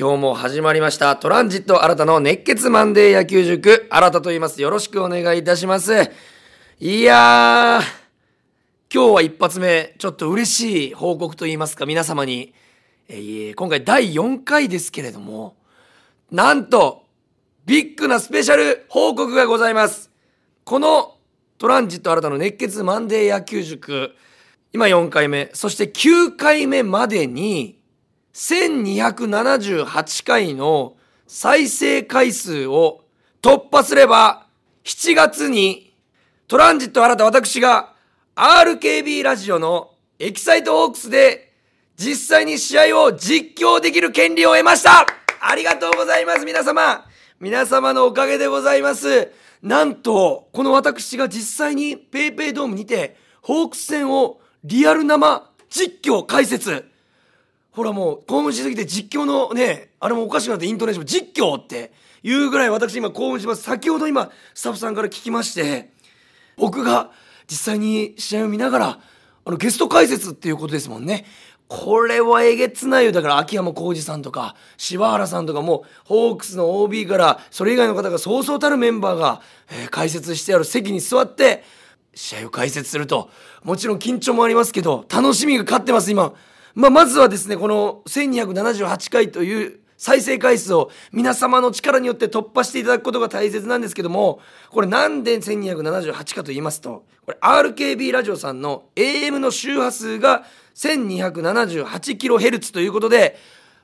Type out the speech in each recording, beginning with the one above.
今日も始まりました。トランジット新たの熱血マンデー野球塾。新たと言います。よろしくお願いいたします。いやー今日は一発目ちょっと嬉しい報告と言いますか。皆様に、えー、今回第4回ですけれどもなんとビッグなスペシャル報告がございます。このトランジット新たの熱血マンデー野球塾今4回目そして9回目までに1278回の再生回数を突破すれば、7月にトランジット新た私が RKB ラジオのエキサイトホークスで実際に試合を実況できる権利を得ました。ありがとうございます。皆様皆様のおかげでございます。なんと、この私が実際に PayPay ドームにてホークス戦をリアル生実況解説。ほらもう興奮しすぎて実況のねあれもおかしくなってイントネーション実況っていうぐらい私今興奮します。先ほど今スタッフさんから聞きまして僕が実際に試合を見ながらあのゲスト解説っていうことですもんね。これはえげつないよ。だから秋山浩二さんとか柴原さんとかもホークスの OB からそれ以外の方がそうそうたるメンバーが、えー、解説してある席に座って試合を解説すると。もちろん緊張もありますけど楽しみが勝ってます今。まあ、まずはですねこの1278回という再生回数を皆様の力によって突破していただくことが大切なんですけどもこれなんで1278かと言いますとこれ RKB ラジオさんの AM の周波数が 1278kHz ということで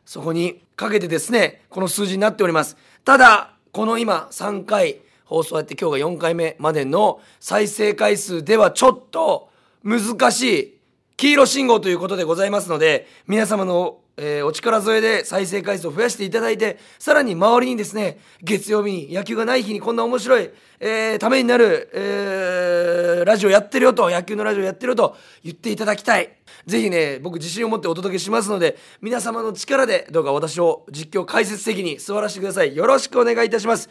そこにかけてですねこの数字になっております。ただこの今3回放送やって今日が4回目までの再生回数ではちょっと難しい黄色信号ということでございますので、皆様の、えー、お力添えで再生回数を増やしていただいて、さらに周りにですね、月曜日に野球がない日にこんな面白い、えー、ためになる、えー、ラジオやってるよと、野球のラジオやってるよと言っていただきたい。ぜひね、僕自信を持ってお届けしますので、皆様の力でどうか私を実況解説的に座らせてください。よろしくお願いいたします。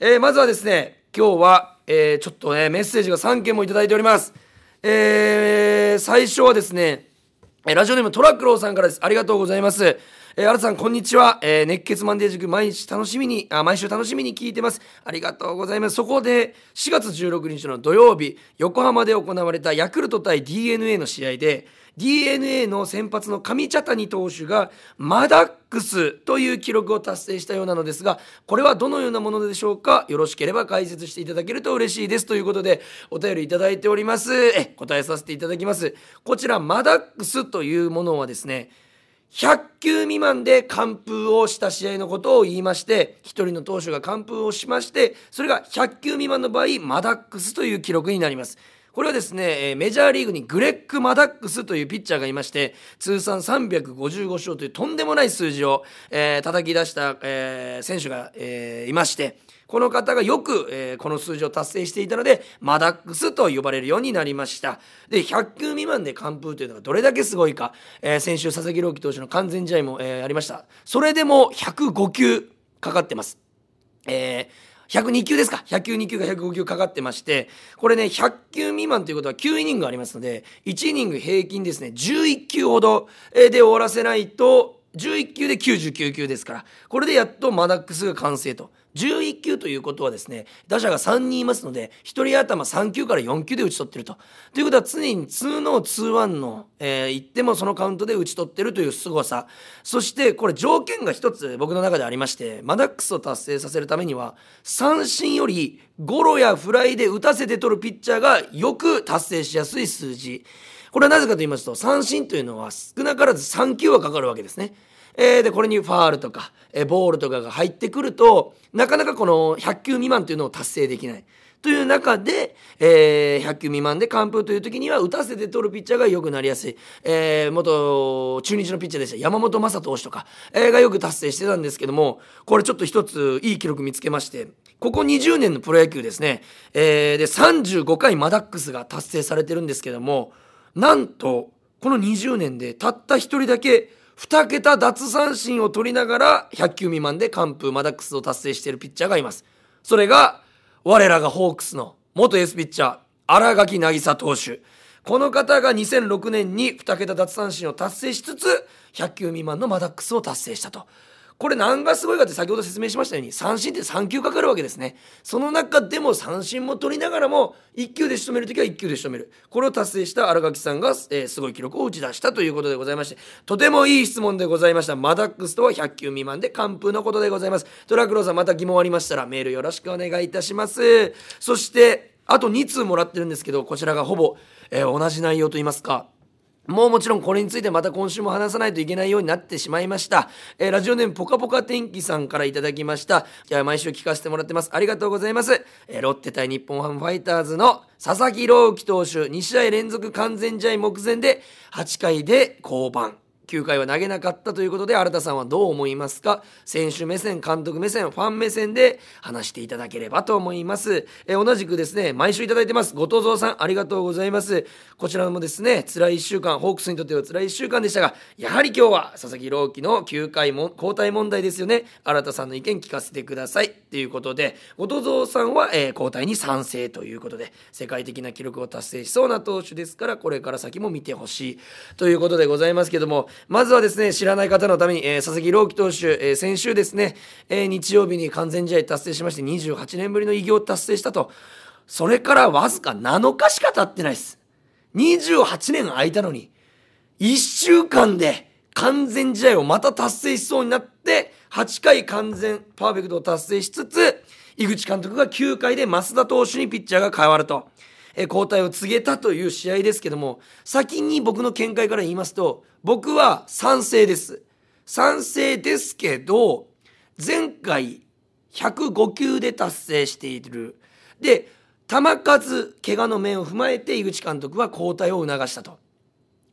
えー、まずはですね、今日は、えー、ちょっとね、メッセージが3件もいただいております。えー、最初はですね、ラジオネームトラックローさんからです。ありがとうございます。えー、新さん、こんにちは。えー、熱血マンデー塾、毎日楽しみに、あ、毎週楽しみに聞いてます。ありがとうございます。そこで、4月16日の土曜日、横浜で行われたヤクルト対 DNA の試合で、DNA の先発の上茶谷投手がマダックスという記録を達成したようなのですがこれはどのようなものでしょうか？よろしければ解説していただけると嬉しいです。ということでお便りいただいております。え答えさせていただきます。こちらマダックスというものはですね100球未満で完封をした試合のことを言いまして1人の投手が完封をしましてそれが100球未満の場合マダックスという記録になります。これはですね、メジャーリーグにグレッグ・マダックスというピッチャーがいまして、通算355勝というとんでもない数字を、えー、叩き出した、えー、選手が、えー、いまして、この方がよく、えー、この数字を達成していたので、マダックスと呼ばれるようになりました。で、100球未満で完封というのがどれだけすごいか、えー、先週佐々木朗希投手の完全試合も、えー、ありました。それでも105球かかってます。えー102球ですか。100球2球が105球かかってましてこれね100球未満ということは9イニングありますので1イニング平均ですね11球ほどで終わらせないと11球で99球ですからこれでやっとマダックスが完成と。11球ということはですね打者が3人いますので1人頭3球から4球で打ち取ってると。ということは常に2の2-1の、えー、言ってもそのカウントで打ち取ってるという凄さそしてこれ条件が一つ僕の中でありましてマダックスを達成させるためには三振よりゴロやフライで打たせて取るピッチャーがよく達成しやすい数字。これはなぜかと言いますと三振というのは少なからず3球はかかるわけですね。えー、でこれにファールとか、えー、ボールとかが入ってくるとなかなかこの100球未満というのを達成できない。という中で、えー、100球未満で完封という時には打たせて取るピッチャーが良くなりやすい、えー、元中日のピッチャーでした。山本昌投手とか、えー、がよく達成してたんですけどもこれちょっと一ついい記録見つけましてここ20年のプロ野球ですね、えー、で35回マダックスが達成されてるんですけどもなんとこの20年でたった一人だけ2桁奪三振を取りながら100球未満で完封マダックスを達成しているピッチャーがいます。それが我らがホークスの元エースピッチャー荒垣渚投手。この方が2006年に2桁奪三振を達成しつつ100球未満のマダックスを達成したと。これ何がすごいかって先ほど説明しましたように三振って3球かかるわけですね。その中でも三振も取りながらも1球で仕留める時は1球で仕留める。これを達成した新垣さんが、えー、すごい記録を打ち出したということでございましてとてもいい質問でございました。マダックスとは100球未満で完封のことでございます。トラクローさんまた疑問ありましたらメールよろしくお願いいたします。そしてあと2通もらってるんですけどこちらがほぼ、えー、同じ内容といいますかもうもちろんこれについてまた今週も話さないといけないようになってしまいました。えー、ラジオネームポカポカ天気さんからいただきました。いや、毎週聞かせてもらってます。ありがとうございます。えー、ロッテ対日本ハムファイターズの佐々木朗希投手、2試合連続完全試合目前で8回で降板。9回は投げなかったということで新田さんはどう思いますか？選手目線監督目線ファン目線で話していただければと思います、え同じくですね毎週いただいてます。後藤蔵さんありがとうございます。こちらもですね辛い1週間ホークスにとっては辛い1週間でしたがやはり今日は佐々木朗希の9回も交代問題ですよね。新田さんの意見聞かせてください。ということで後藤蔵さんは、えー、交代に賛成ということで世界的な記録を達成しそうな投手ですからこれから先も見てほしいということでございますけどもまずはですね、知らない方のために、えー、佐々木朗希投手、えー、先週ですね、えー、日曜日に完全試合達成しまして、28年ぶりの偉業を達成したと。それからわずか7日しか経ってないです。28年空いたのに、1週間で完全試合をまた達成しそうになって、8回完全パーフェクトを達成しつつ、井口監督が9回で増田投手にピッチャーが変わると。交代を告げたという試合ですけども、先に僕の見解から言いますと、僕は賛成です。賛成ですけど、前回105球で達成している。で、球数、怪我の面を踏まえて井口監督は交代を促したと。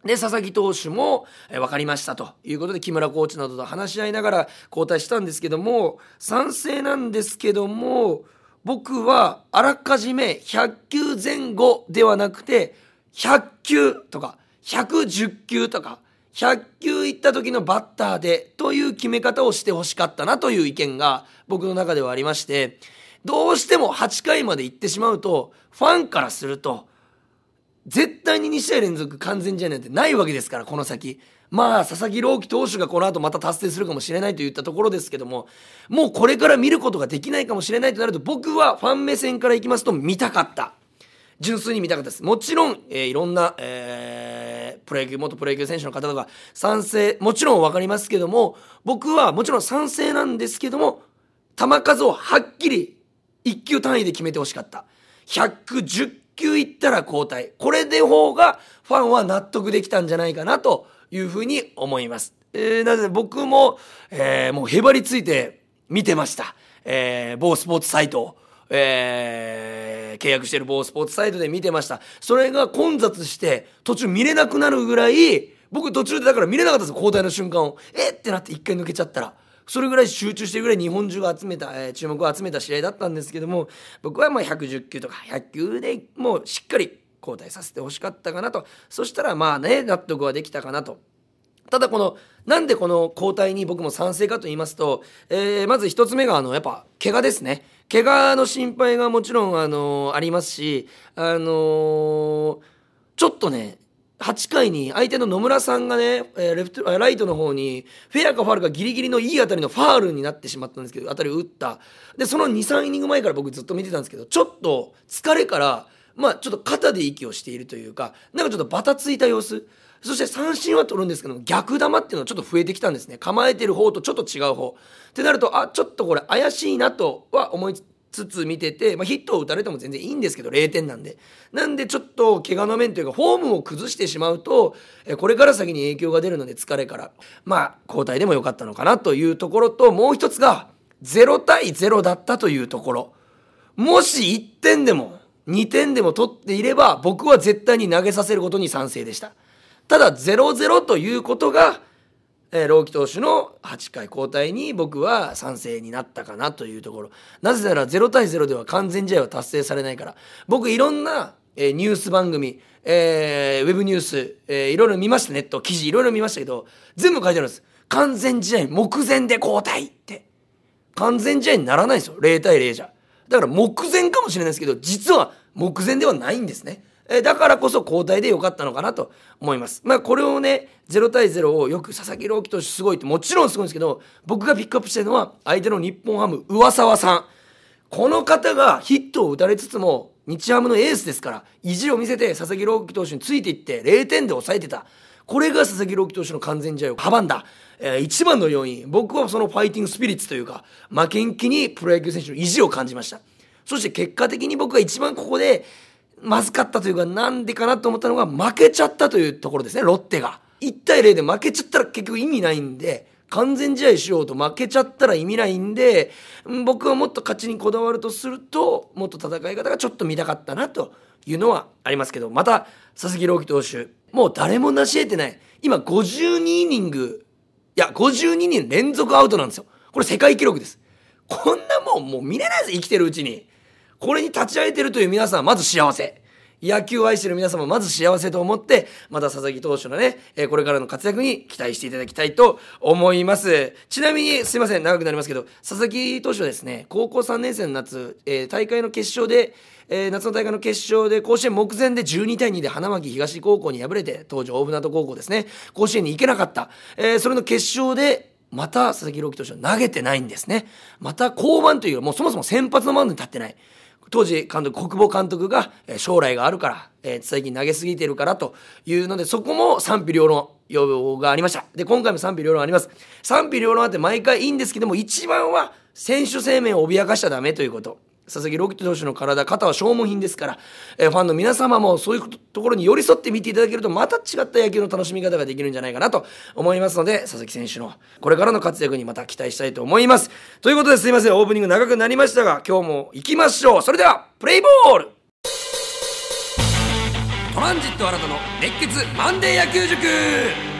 で、佐々木投手も、え分かりましたということで、木村コーチなどと話し合いながら交代したんですけども、賛成なんですけども、僕はあらかじめ100球前後ではなくて100球とか110球とか100球いった時のバッターでという決め方をしてほしかったなという意見が僕の中ではありましてどうしても8回まで行ってしまうとファンからすると絶対に2試合連続完全試合なんてないわけですからこの先。まあ佐々木朗希投手がこの後また達成するかもしれないといったところですけどももうこれから見ることができないかもしれないとなると僕はファン目線からいきますと見たかった。純粋に見たかったです。もちろん、えー、いろんな、えー、プロ野球元プロ野球選手の方とか賛成もちろん分かりますけども僕はもちろん賛成なんですけども球数をはっきり1球単位で決めてほしかった。110球いったら交代。これで方がファンは納得できたんじゃないかなというふうに思います。えー、なので僕も、えー、もうへばりついて見てました。えー、某スポーツサイトを。えー、契約してる某スポーツサイトで見てました。それが混雑して途中見れなくなるぐらい、僕途中でだから見れなかったんですよ、交代の瞬間を。え？ってなって一回抜けちゃったら。それぐらい集中してるぐらい日本中が集めた、えー、注目を集めた試合だったんですけども、僕はまあ110球とか100球でもうしっかり交代させてほしかったかなと。そしたらまあね納得はできたかなと。ただこのなんでこの交代に僕も賛成かと言いますと、えー、まず1つ目があのやっぱ怪我ですね。怪我の心配がもちろんあのありますしあのちょっとね8回に相手の野村さんがね、えレフトライトの方にフェアかファールかギリギリのいい当たりのファールになってしまったんですけど当たりを打った。でその23イニング前から僕ずっと見てたんですけどちょっと疲れからまあちょっと肩で息をしているというかなんかちょっとバタついた様子。そして三振は取るんですけども逆球っていうのがちょっと増えてきたんですね。構えてる方とちょっと違う方。ってなるとあちょっとこれ怪しいなとは思いつつ見てて、まあ、ヒットを打たれても全然いいんですけど0点なんで。なんでちょっと怪我の面というかフォームを崩してしまうとこれから先に影響が出るので疲れから。まあ交代でもよかったのかなというところともう一つが0対0だったというところ。もし1点でも2点でも取っていれば僕は絶対に投げさせることに賛成でした。ただ0-0ということが、えー、朗希投手の8回交代に僕は賛成になったかなというところ。なぜなら0対0では完全試合は達成されないから。僕いろんな、えー、ニュース番組、えー、ウェブニュース、えー、いろいろ見ましたネット記事いろいろ見ましたけど全部書いてあるんです。完全試合目前で交代って。完全試合にならないですよ。0対0じゃ。だから目前かもしれないですけど実は目前ではないんですねえだからこそ交代で良かったのかなと思います。まあこれをね、0対0をよく佐々木朗希投手すごいってもちろんすごいんですけど、僕がピックアップしてるのは相手の日本ハム上沢さん。この方がヒットを打たれつつも日ハムのエースですから意地を見せて佐々木朗希投手についていって0点で抑えてた。これが佐々木朗希投手の完全試合を阻んだ、えー、一番の要因。僕はそのファイティングスピリッツというか負けん気にプロ野球選手の意地を感じました。そして結果的に僕が一番ここでまずかったというかなんでかなと思ったのが負けちゃったというところですねロッテが。1対0で負けちゃったら結局意味ないんで完全試合しようと負けちゃったら意味ないんで僕はもっと勝ちにこだわるとするともっと戦い方がちょっと見たかったなというのはありますけどまた佐々木朗希投手もう誰も成し得てない。今52イニングいや52人連続アウトなんですよ。これ世界記録です。こんなもんもう見れないです生きてるうちに。これに立ち会えてるという皆さんはまず幸せ。野球を愛してる皆様まず幸せと思って、また佐々木投手のね、これからの活躍に期待していただきたいと思います。ちなみに、すいません、長くなりますけど、佐々木投手はですね、高校3年生の夏、えー、大会の決勝で、えー、夏の大会の決勝で甲子園目前で12対2で花巻東高校に敗れて当時大船渡高校ですね。甲子園に行けなかった、えー、それの決勝でまた佐々木朗希投手は投げてないんですね。また降板というよりもうそもそも先発のマウンドに立ってない。当時監督、国母監督が、将来があるから、え最近投げすぎてるからというので、そこも賛否両論、要望がありました。で、今回も賛否両論あります。賛否両論あって毎回いいんですけども、一番は選手生命を脅かしちゃダメということ。佐々木朗希投手の体、肩は消耗品ですから、えー、ファンの皆様もそういうところに寄り添って見ていただけると、また違った野球の楽しみ方ができるんじゃないかなと思いますので、佐々木選手のこれからの活躍にまた期待したいと思います。ということですいません、オープニング長くなりましたが、今日も行きましょう。それでは、プレイボールトランジット新たの熱血マンデー野球塾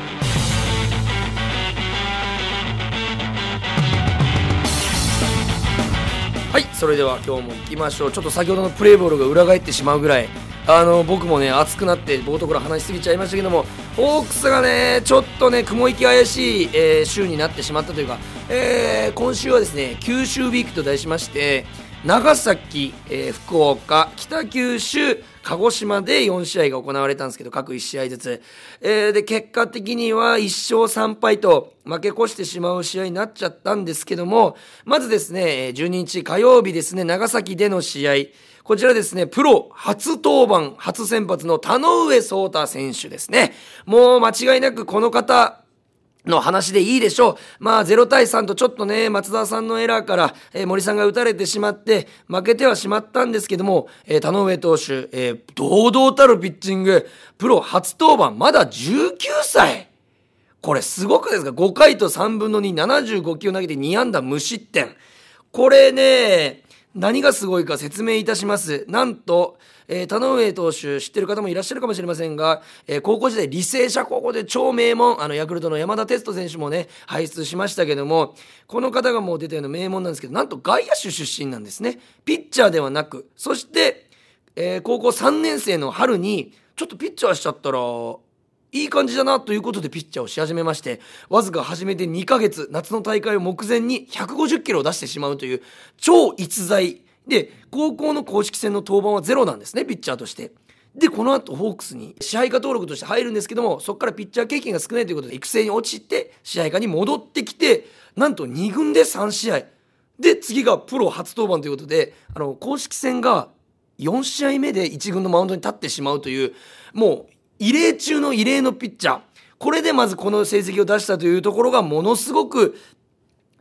それでは今日も行きましょう。ちょっと先ほどのプレーボールが裏返ってしまうぐらい。あの僕もね熱くなって冒頭から話しすぎちゃいましたけどもホークスがねちょっとね雲行き怪しい、えー、週になってしまったというか、えー、今週はですね九州ウィークと題しまして長崎、えー、福岡北九州鹿児島で4試合が行われたんですけど、各1試合ずつ。えー、で、結果的には1勝3敗と負け越してしまう試合になっちゃったんですけども、まずですね、12日火曜日ですね、長崎での試合。こちらですね、プロ初登板、初先発の田上聡太選手ですね。もう間違いなくこの方、の話でいいでしょう。まあ、0対3とちょっとね、松田さんのエラーから、えー、森さんが打たれてしまって、負けてはしまったんですけども、えー、田上投手、えー、堂々たるピッチング、プロ初登板、まだ19歳。これすごくですか ?5 回と3分の2、75球投げて2安打無失点。これね、何がすごいか説明いたします。なんと、えー、田上投手知ってる方もいらっしゃるかもしれませんが、えー、高校時代履正社高校で超名門あのヤクルトの山田哲人選手もね輩出しましたけどもこの方がもう出たような名門なんですけどなんと外野手出身なんですねピッチャーではなくそして、えー、高校3年生の春にちょっとピッチャーしちゃったらいい感じだなということでピッチャーをし始めましてわずか始めて2ヶ月夏の大会を目前に150キロを出してしまうという超逸材で、高校の公式戦の登板はゼロなんですね、ピッチャーとして。で、この後、ホークスに支配下登録として入るんですけども、そこからピッチャー経験が少ないということで、育成に落ちて、支配下に戻ってきて、なんと2軍で3試合。で、次がプロ初登板ということで、あの、公式戦が4試合目で1軍のマウンドに立ってしまうという、もう、異例中の異例のピッチャー。これでまずこの成績を出したというところがものすごく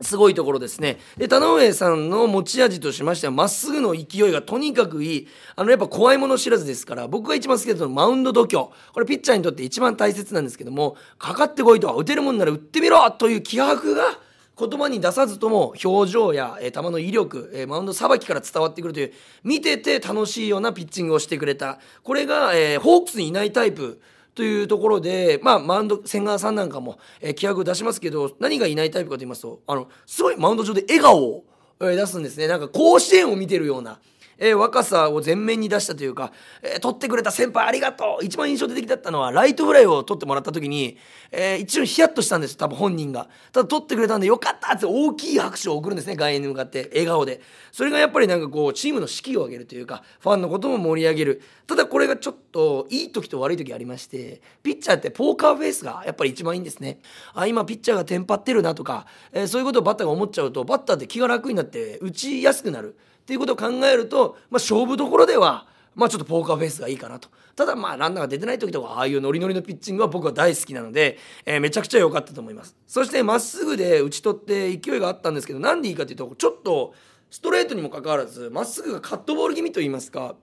すごいところですね。で、田上さんの持ち味としましては、まっすぐの勢いがとにかくいい。あの、やっぱ怖いもの知らずですから、僕が一番好きなのはマウンド度胸。これピッチャーにとって一番大切なんですけども、かかってこいと、打てるもんなら打ってみろという気迫が、言葉に出さずとも表情や、えー、球の威力、えー、マウンドさばきから伝わってくるという見てて楽しいようなピッチングをしてくれたこれが、えー、ホークスにいないタイプというところで、まあ、マウンド、千賀さんなんかも、えー、気迫を出しますけど、何がいないタイプかと言いますと、あの、すごいマウンド上で笑顔を、出すんですね。なんか甲子園を見てるような、えー、若さを前面に出したというか、えー、取ってくれた先輩ありがとう一番印象的だったのはライトフライを取ってもらった時に、えー、一瞬ヒヤッとしたんです多分本人が。ただ取ってくれたんでよかったって大きい拍手を送るんですね外野に向かって笑顔で。それがやっぱりなんかこうチームの士気を上げるというかファンのことも盛り上げる。ただこれがちょっといい時と悪い時ありましてピッチャーってポーカーフェイスがやっぱり一番いいんですね。あ今ピッチャーがテンパってるなとか、えー、そういうことをバッターが思っちゃうとバッターって気が楽になって打ちやすくなる。っていうことを考えると、まあ、勝負どころではまあちょっとポーカーフェイスがいいかなと。ただまあランナーが出てない時とかああいうノリノリのピッチングは僕は大好きなので、えー、めちゃくちゃ良かったと思います。そしてまっすぐで打ち取って勢いがあったんですけどなんでいいかというとちょっとストレートにもかかわらずまっすぐがカットボール気味と言いますか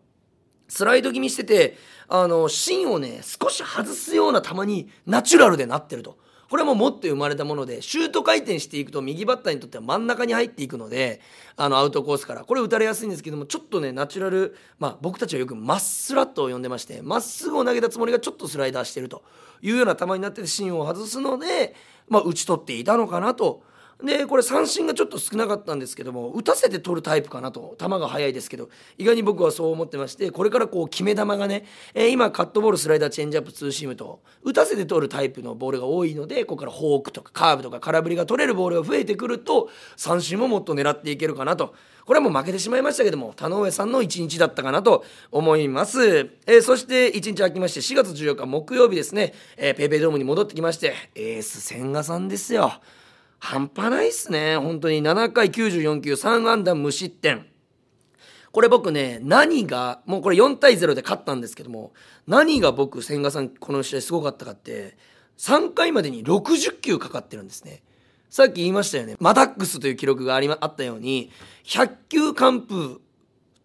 スライド気味しててあの芯をね少し外すような球にナチュラルでなってると。これも持って生まれたものでシュート回転していくと右バッターにとっては真ん中に入っていくのであのアウトコースから。これ打たれやすいんですけどもちょっとねナチュラル、まあ、僕たちはよくマッスラットを呼んでましてまっすぐを投げたつもりがちょっとスライダーしてるというような球になってて芯を外すので、まあ、打ち取っていたのかなとでこれ三振がちょっと少なかったんですけども打たせて取るタイプかなと。球が速いですけど。意外に僕はそう思ってましてこれからこう決め球がね、えー、今カットボールスライダーチェンジアップツーシームと打たせて取るタイプのボールが多いのでここからフォークとかカーブとか空振りが取れるボールが増えてくると三振ももっと狙っていけるかなと。これはもう負けてしまいましたけども田上さんの一日だったかなと思います、えー、そして一日空きまして4月14日木曜日ですね、えー、ペイペイドームに戻ってきましてエース千賀さんですよ。半端ないっすね。本当に。7回94球3安打無失点。これ僕ね何がもうこれ4対0で勝ったんですけども何が僕千賀さんこの試合すごかったかって3回までに60球かかってるんですね。さっき言いましたよね。マダックスという記録があり、ま、あったように100球完封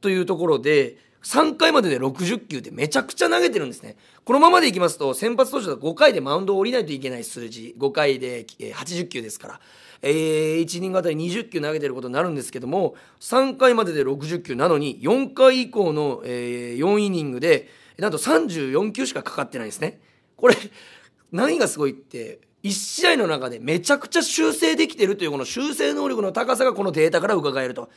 というところで3回までで60球ってめちゃくちゃ投げてるんですね。このままでいきますと、先発投手だと5回でマウンドを降りないといけない数字、5回で80球ですから、えー、1イニングあたり20球投げてることになるんですけども、3回までで60球なのに、4回以降の、えー、4イニングで、なんと34球しかかかってないんですね。これ、何がすごいって、1試合の中でめちゃくちゃ修正できてるというこの修正能力の高さがこのデータから伺えると。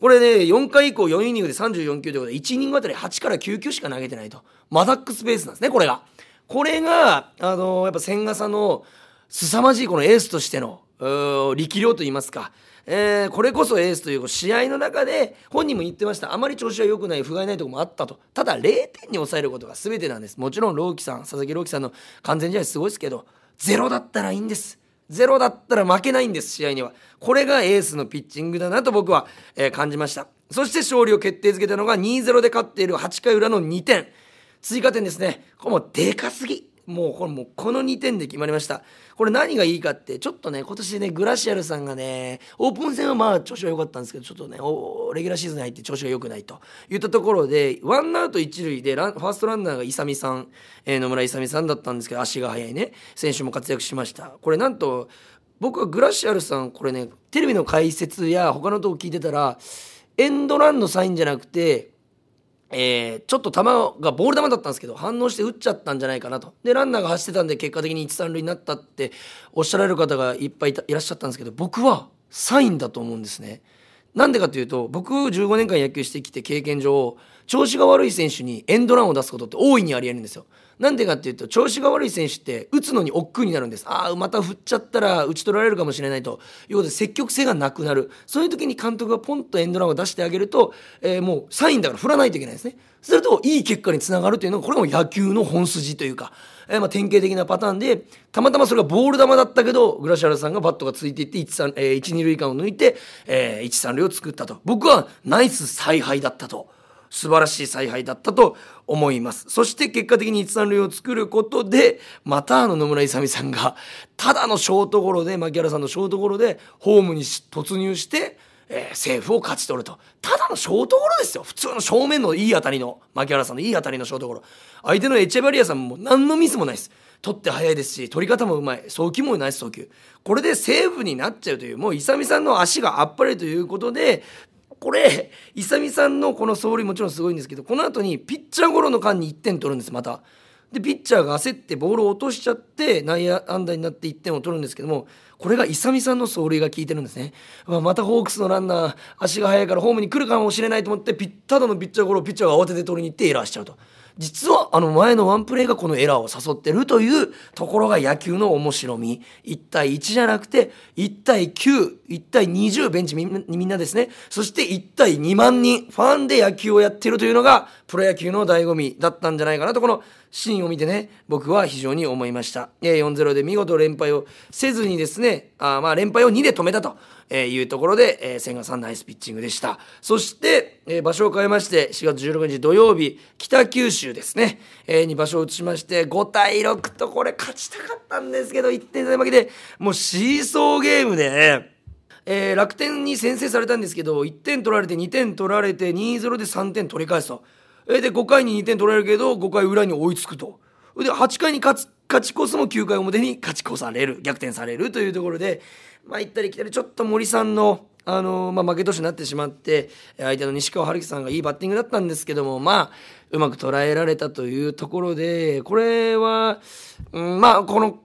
これね、4回以降4イニングで34球ということで、1イニングあたり8から9球しか投げてないと。マダックスペースなんですね、これが。これが、あのー、やっぱ千賀さんの凄まじいこのエースとしての、力量といいますか、えー、これこそエースという試合の中で本人も言ってました。あまり調子は良くない不甲斐ないところもあったと。ただ0点に抑えることが全てなんです。もちろん朗希さん佐々木朗希さんの完全試合すごいですけどゼロだったらいいんです。ゼロだったら負けないんです試合には。これがエースのピッチングだなと僕は、えー、感じました。そして勝利を決定づけたのが2-0で勝っている8回裏の2点。追加点ですね。これもでかすぎ。もうこれもうこの2点で決まりました。これ何がいいかってちょっとね今年ねグラシアルさんがねオープン戦はまあ調子は良かったんですけどちょっとねレギュラーシーズンに入って調子が良くないと。いったところでワンアウト一塁でランファーストランナーが勇さん、えー、野村勇さんだったんですけど足が速いね選手も活躍しました。これなんと僕はグラシアルさんこれねテレビの解説や他のとこ聞いてたらエンドランのサインじゃなくてえー、ちょっと球がボール球だったんですけど反応して打っちゃったんじゃないかなとでランナーが走ってたんで結果的に一三塁になったっておっしゃられる方がいっぱいいらっしゃったんですけど僕はサインだと思うんですね。なんでかというと僕15年間野球してきて経験上調子が悪い選手にエンドランを出すことって大いにありえるんですよ。なんでかっていうと調子が悪い選手って打つのに億劫になるんです。ああまた振っちゃったら打ち取られるかもしれないと。いうことで積極性がなくなる。そういう時に監督がポンとエンドランを出してあげると、えー、もうサインだから振らないといけないですね。するといい結果につながるというのがこれも野球の本筋というか、えー、まあ典型的なパターンでたまたまそれがボール球だったけどグラシアルさんがバットがついていって1、えー、1 2塁間を抜いて、えー、1、3塁を作ったと。僕はナイス采配だったと。素晴らしい采配だったと思います。そして結果的に一三塁を作ることでまたあの野村勇さんがただのショートゴロで牧原さんのショートゴロでホームに突入してえー、セーフを勝ち取ると。ただのショートゴロですよ。普通の正面のいい当たりの牧原さんのいい当たりのショートゴロ。相手のエチェバリアさんも何のミスもないです。取って早いですし取り方もうまい。送球もナイス送球。これでセーフになっちゃうというもう勇さんの足があっぱれということでこれ勇さんのこの走塁もちろんすごいんですけどこの後にピッチャーゴロの間に1点取るんですまたでピッチャーが焦ってボールを落としちゃって内野安打になって1点を取るんですけどもこれが勇さんの走塁が効いてるんですねままたホークスのランナー足が速いからホームに来るかもしれないと思ってピッただのピッチャーゴロをピッチャーが慌てて取りに行ってエラーしちゃうと。実はあの前のワンプレーがこのエラーを誘ってるというところが野球の面白み。1対1じゃなくて1対91対20ベンチみんなですね。そして1対2万人ファンで野球をやってるというのがプロ野球の醍醐味だったんじゃないかなとこのシーンを見てね僕は非常に思いました。4-0で見事連敗をせずにですねあまあ連敗を2で止めたと。えいうところで、え、千賀さんナイスピッチングでした。そして、え、場所を変えまして、4月16日土曜日、北九州ですね、え、に場所を移しまして、5対6とこれ勝ちたかったんですけど、1点差負けで、もうシーソーゲームで、ね、えー、楽天に先制されたんですけど、1点取られて2点取られて2-0で3点取り返すと。えー、で、5回に2点取られるけど、5回裏に追いつくと。で、8回に勝つ、勝ち越すも9回表に勝ち越される、逆転されるというところで、まあ、行ったり来たりちょっと森さんのあのまあ、負け投手になってしまって相手の西川春樹さんがいいバッティングだったんですけどもまあうまく捉えられたというところでこれは、うん、まあこの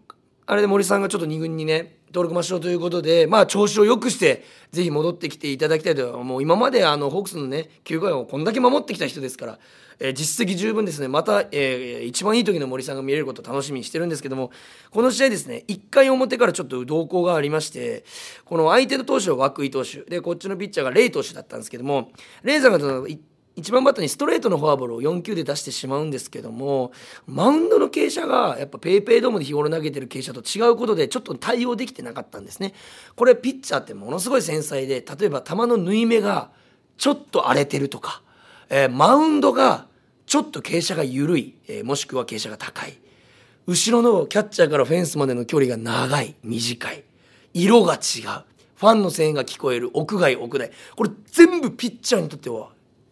あれで森さんがちょっと2軍にね登録抹消ということで、まあ、調子を良くしてぜひ戻ってきていただきたいと。もう今まであのホークスのね9回をこんだけ守ってきた人ですからえー、実績十分ですね。また、えー、一番いい時の森さんが見れることを楽しみにしてるんですけどもこの試合ですね1回表からちょっと動向がありましてこの相手の投手は涌井投手。でこっちのピッチャーがレイ投手だったんですけどもレイさんが1 1番バッターにストレートのフォアボールを4球で出してしまうんですけどもマウンドの傾斜がやっぱ PayPay ドームで日頃投げてる傾斜と違うことでちょっと対応できてなかったんですね。これピッチャーってものすごい繊細で例えば球の縫い目がちょっと荒れてるとか、えー、マウンドがちょっと傾斜が緩い、えー、もしくは傾斜が高い。後ろのキャッチャーからフェンスまでの距離が長い短い。色が違う。ファンの声援が聞こえる。屋外屋内。これ全部ピッチャーにとっては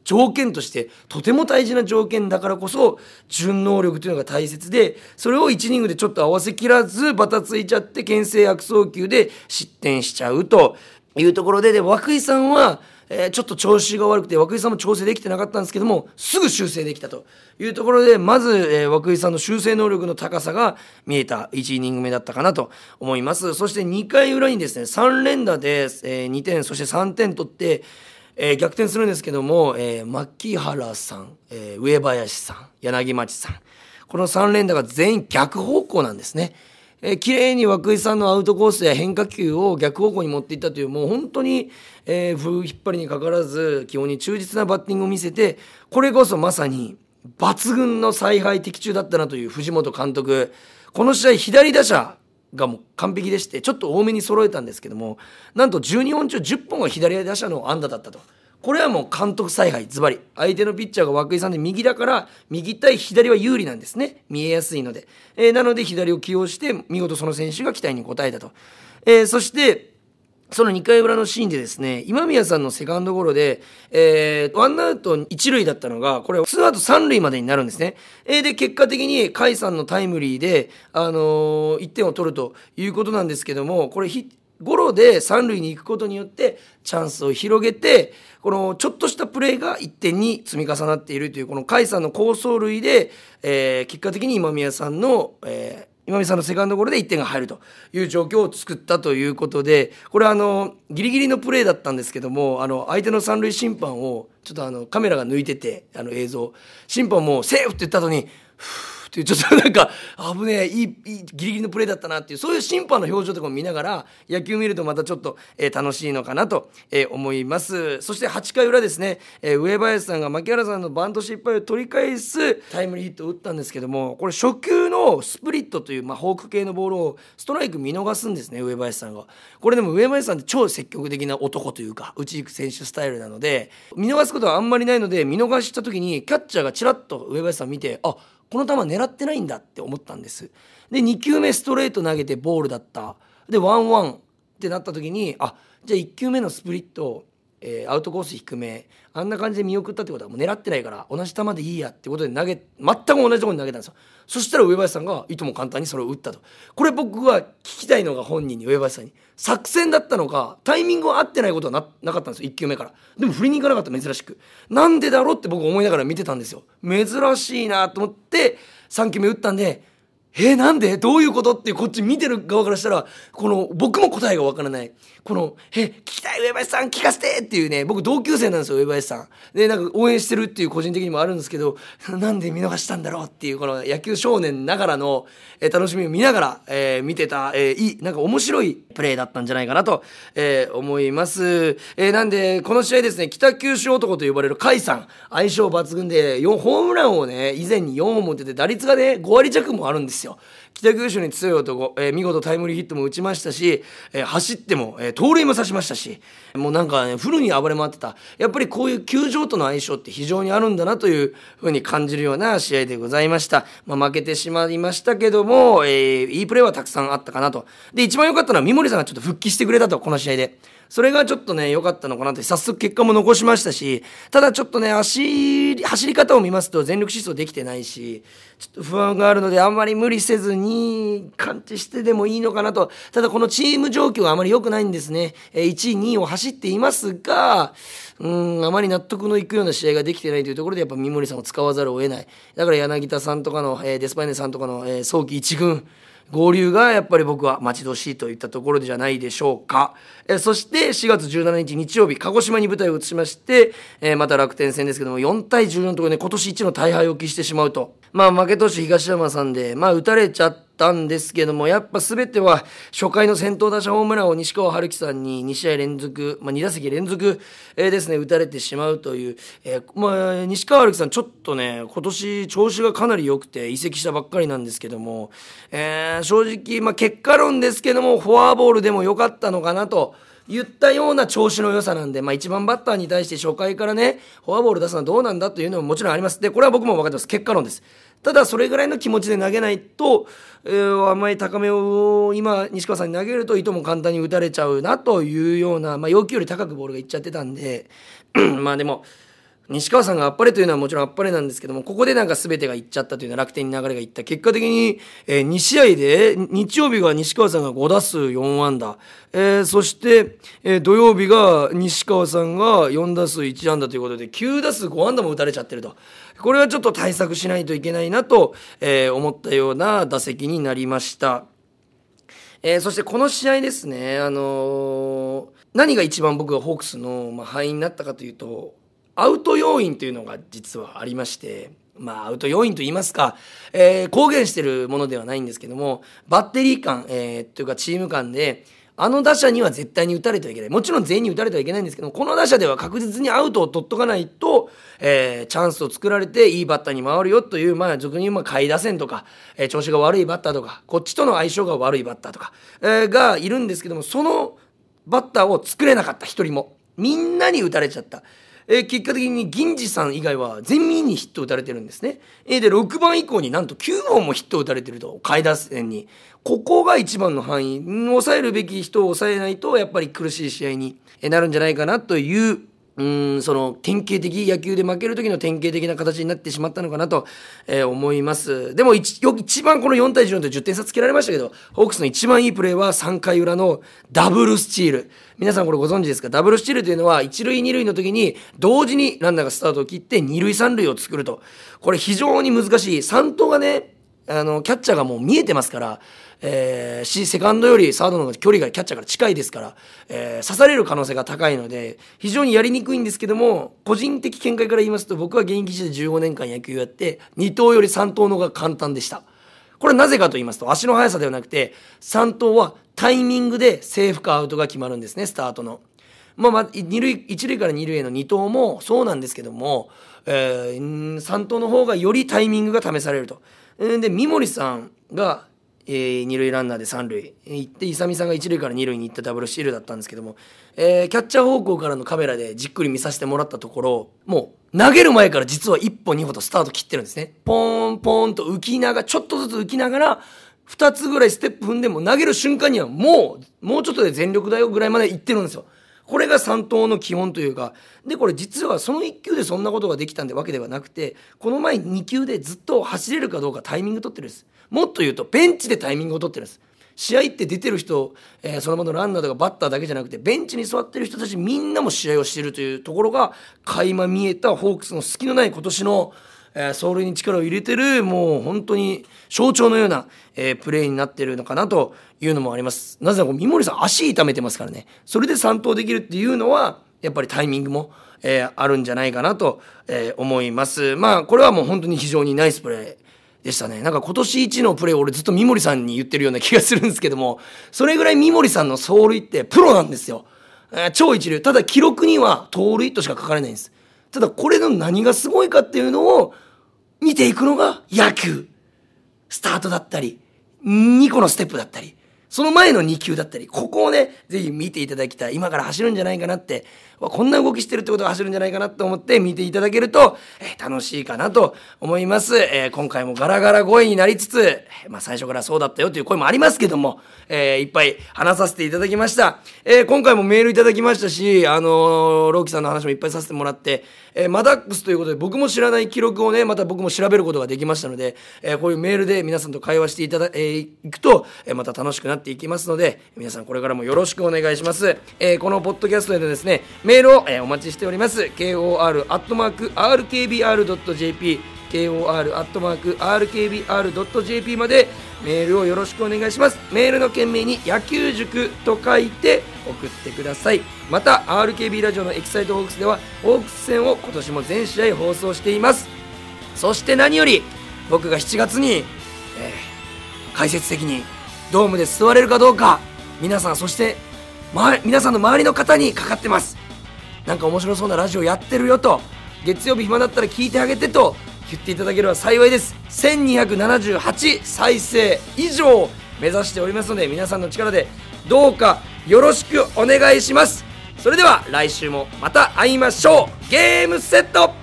条件としてとても大事な条件だからこそ順能力というのが大切でそれを1イニングでちょっと合わせきらずバタついちゃって牽制悪送球で失点しちゃうというところでで涌井さんはえ、ちょっと調子が悪くて涌井さんも調整できてなかったんですけどもすぐ修正できたというところでまず、え、涌井さんの修正能力の高さが見えた1イニング目だったかなと思います。そして2回裏にですね3連打で、え、2点そして3点取ってえー、逆転するんですけども、えー、牧原さん、えー、上林さん柳町さんこの3連打が全員逆方向なんですね。えー、綺麗に涌井さんのアウトコースや変化球を逆方向に持っていったというもう本当に、えー、引っ張りにかからず基本に忠実なバッティングを見せてこれこそまさに抜群の采配的中だったなという藤本監督この試合左打者がもう完璧でしてちょっと多めに揃えたんですけどもなんと12本中10本が左打者の安打だったと。これはもう監督采配ズバリ。相手のピッチャーが涌井さんで右だから右対左は有利なんですね。見えやすいので、えー、なので左を起用して見事その選手が期待に応えたと、えー、そしてその2回裏のシーンでですね、今宮さんのセカンドゴロで、えー、ワンアウト1塁だったのが、これ、ツーアウト3塁までになるんですね。えー、で、結果的に甲斐さんのタイムリーで、あのー、1点を取るということなんですけども、これ、ゴロで三塁に行くことによってチャンスを広げてこのちょっとしたプレーが1点に積み重なっているというこの甲斐さんの好走塁で、えー、結果的に今宮さんの、えー、今見さんのセカンドゴロで1点が入るという状況を作ったということでこれはあのギリギリのプレーだったんですけどもあの相手の三塁審判をちょっとあのカメラが抜いててあの映像。審判もセーフって言った後にふーっていうちょっとなんか危ねえいいいいギリギリのプレーだったなっていうそういう審判の表情とかも見ながら野球見るとまたちょっと、えー、楽しいのかなと、えー、思います。そして8回裏ですね、えー、上林さんが牧原さんのバント失敗を取り返すタイムリーヒットを打ったんですけどもこれ初球のスプリットという、まあ、フォーク系のボールをストライク見逃すんですね上林さんが。これでも上林さんって超積極的な男というか打ち行く選手スタイルなので見逃すことはあんまりないので見逃した時にキャッチャーがちらっと上林さん見てあこの球狙ってないんだって思ったんです。で2球目ストレート投げてボールだった。でワンワンってなった時にあじゃあ1球目のスプリット、えー、アウトコース低め。あんな感じで見送ったってことはもう狙ってないから同じ球でいいやってことで投げ全く同じとこに投げたんですよ。そしたら上林さんがいとも簡単にそれを打ったと。これ僕は聞きたいのが本人に上林さんに。作戦だったのかタイミングは合ってないことはななかったんですよ。1球目から。でも振りに行かなかった珍しく。なんでだろうって僕思いながら見てたんですよ。珍しいなと思って3球目打ったんでえー、なんで？どういうこと？ってこっち見てる側からしたら、この、僕も答えがわからない。この、え、聞きたい？上林さん聞かせて！っていうね、僕同級生なんですよ、上林さん。で、なんか応援してるっていう個人的にもあるんですけど、なんで見逃したんだろう？っていう、この野球少年ながらの、えー、楽しみを見ながら、えー、見てた、えー、いい、なんか面白いプレーだったんじゃないかなと、えー、思います。えー、なんで、この試合ですね、北九州男と呼ばれる甲斐さん、相性抜群で、4、ホームランをね、以前に4本持ってて、打率がね、5割弱もあるんですよ。北九州に強い男、えー、見事タイムリーヒットも打ちましたし、えー、走っても、えー、盗塁も刺しましたし、もうなんかね、フルに暴れ回ってた。やっぱりこういう球場との相性って非常にあるんだなというふうに感じるような試合でございました。まあ、負けてしまいましたけども、えー、いいプレーはたくさんあったかなと。で、一番良かったのは三森さんがちょっと復帰してくれたと、この試合で。それがちょっとね、良かったのかなって、早速結果も残しましたし、ただちょっとね、足、走り方を見ますと全力疾走できてないし、ちょっと不安があるので、あんまり無理せずに感知してでもいいのかなと。ただこのチーム状況があまり良くないんですね。1位、2位を走っていますが、うん、あまり納得のいくような試合ができてないというところで、やっぱ三森さんを使わざるを得ない。だから柳田さんとかの、デスパイネさんとかの、早期一軍、合流がやっぱり僕は待ち遠しいといったところじゃないでしょうか。えそして4月17日日曜日、鹿児島に舞台を移しまして、えー、また楽天戦ですけども、4対14のところで、ね、今年一の大敗を喫してしまうと。まあ負け投手東山さんで、まあ打たれちゃったんですけども、やっぱ全ては初回の先頭打者ホームランを西川春樹さんに2試合連続、まあ2打席連続、えー、ですね、打たれてしまうという、えー、まあ西川春樹さんちょっとね、今年調子がかなり良くて移籍したばっかりなんですけども、えー、正直、まあ結果論ですけども、フォアボールでも良かったのかなと、言ったような調子の良さなんで、まあ一番バッターに対して初回からね、フォアボール出すのはどうなんだというのももちろんあります。で、これは僕も分かってます。結果論です。ただそれぐらいの気持ちで投げないと、えー、あんまり高めを今西川さんに投げるといとも簡単に打たれちゃうなというような、まあ要求より高くボールがいっちゃってたんで、まあでも、西川さんがあっぱれというのはもちろんあっぱれなんですけども、ここでなんか全てがいっちゃったというのは楽天に流れがいった。結果的に、えー、2試合で、日曜日が西川さんが5打数4安打、えー、そして、えー、土曜日が西川さんが4打数1安打ということで、9打数5安打も打たれちゃってると。これはちょっと対策しないといけないなと、えー、思ったような打席になりました。えー、そしてこの試合ですね、あのー、何が一番僕がホークスの、まあ、敗因になったかというと、アウト要因というのが実はありまして、まあ、アウト要因と言いますか、えー、公言してるものではないんですけども、バッテリー間、えー、というかチーム間で、あの打者には絶対に打たれてはいけない。もちろん全員に打たれてはいけないんですけども、この打者では確実にアウトを取っとかないと、えー、チャンスを作られていいバッターに回るよという、まあ、俗に言う、まあ、下位打線とか、えー、調子が悪いバッターとか、こっちとの相性が悪いバッターとか、えー、がいるんですけども、そのバッターを作れなかった、一人も。みんなに打たれちゃった。えー、結果的に銀次さん以外は全員にヒット打たれてるんですね。えー、で、6番以降になんと9本もヒット打たれてると、下位打線に。ここが一番の範囲。抑えるべき人を抑えないと、やっぱり苦しい試合になるんじゃないかなといううんその典型的野球で負ける時の典型的な形になってしまったのかなと、えー、思います。でも一一番この4対14と10点差つけられましたけどホークスの一番いいプレーは3回裏のダブルスチール。皆さんこれご存知ですか？ダブルスチールというのは一塁二塁の時に同時にランナーがスタートを切って二塁三塁を作ると。これ非常に難しい。3投がねあのキャッチャーがもう見えてますからえー、しセカンドよりサードの距離がキャッチャーから近いですから、えー、刺される可能性が高いので非常にやりにくいんですけども個人的見解から言いますと僕は現役時代15年間野球やって2投より3投の方が簡単でした。これなぜかと言いますと足の速さではなくて3投はタイミングでセーフかアウトが決まるんですねスタートの。まあ、まあ、二塁一塁から二塁への2投もそうなんですけども、えー、3投の方がよりタイミングが試されると。で三森さんがえー、二塁ランナーで三塁行って勇さんが一塁から二塁に行ったダブルスチールだったんですけども、えー、キャッチャー方向からのカメラでじっくり見させてもらったところもう投げる前から実は一歩二歩とスタート切ってるんですね。ポーンポーンと浮きながらちょっとずつ浮きながら2つぐらいステップ踏んでも投げる瞬間にはもうもうちょっとで全力だよぐらいまで行ってるんですよ。これが3投の基本というかでこれ実はその1球でそんなことができたんでわけではなくてこの前2球でずっと走れるかどうかタイミング取ってるんです。もっと言うとベンチでタイミングを取ってるんです。試合って出てる人、えー、その場のランナーとかバッターだけじゃなくてベンチに座ってる人たちみんなも試合をしてるというところが垣間見えたホークスの隙のない今年の、えー、走塁に力を入れてるもう本当に象徴のような、えー、プレーになってるのかなというのもあります。なぜなら三森さん足痛めてますからね。それで3投できるっていうのはやっぱりタイミングも、えー、あるんじゃないかなと、えー、思います。まあこれはもう本当に非常にナイスプレーでしたね。なんか今年一のプレーを俺ずっと三森さんに言ってるような気がするんですけどもそれぐらい三森さんの走塁ってプロなんですよ、えー、超一流。ただ記録には盗塁としか書かれないんです。ただこれの何がすごいかっていうのを見ていくのが野球。スタートだったり、2個のステップだったり、その前の2球だったり、ここをね、ぜひ見ていただきたい。今から走るんじゃないかなって、こんな動きしてるってことが走るんじゃないかなと思って見ていただけると、えー、楽しいかなと思います。えー、今回もガラガラ声になりつつ、まあ最初からそうだったよという声もありますけども、えー、いっぱい話させていただきました。え今回もメールいただきましたし、あのローキさんの話もいっぱいさせてもらって、えマダックスということで僕も知らない記録をね、また僕も調べることができましたので、えこういうメールで皆さんと会話していただ、えいくと、えまた楽しくなってていきますので、皆さんこれからもよろしくお願いします。えこのポッドキャストでですね、メールを、えお待ちしております。kor.rkbr.jp kor.rkbr.jp までメールをよろしくお願いしますメールの件名に野球塾と書いて送ってくださいまた RKB ラジオのエキサイトホークスではホークス戦を今年も全試合放送していますそして何より僕が7月に、えー、解説的にドームで座れるかどうか皆さんそして、ま、皆さんの周りの方にかかってます。なんか面白そうなラジオやってるよと月曜日暇だったら聞いてあげてと言っていただければ幸いです。1278再生以上目指しておりますので皆さんの力でどうかよろしくお願いします。それでは来週もまた会いましょう。ゲームセット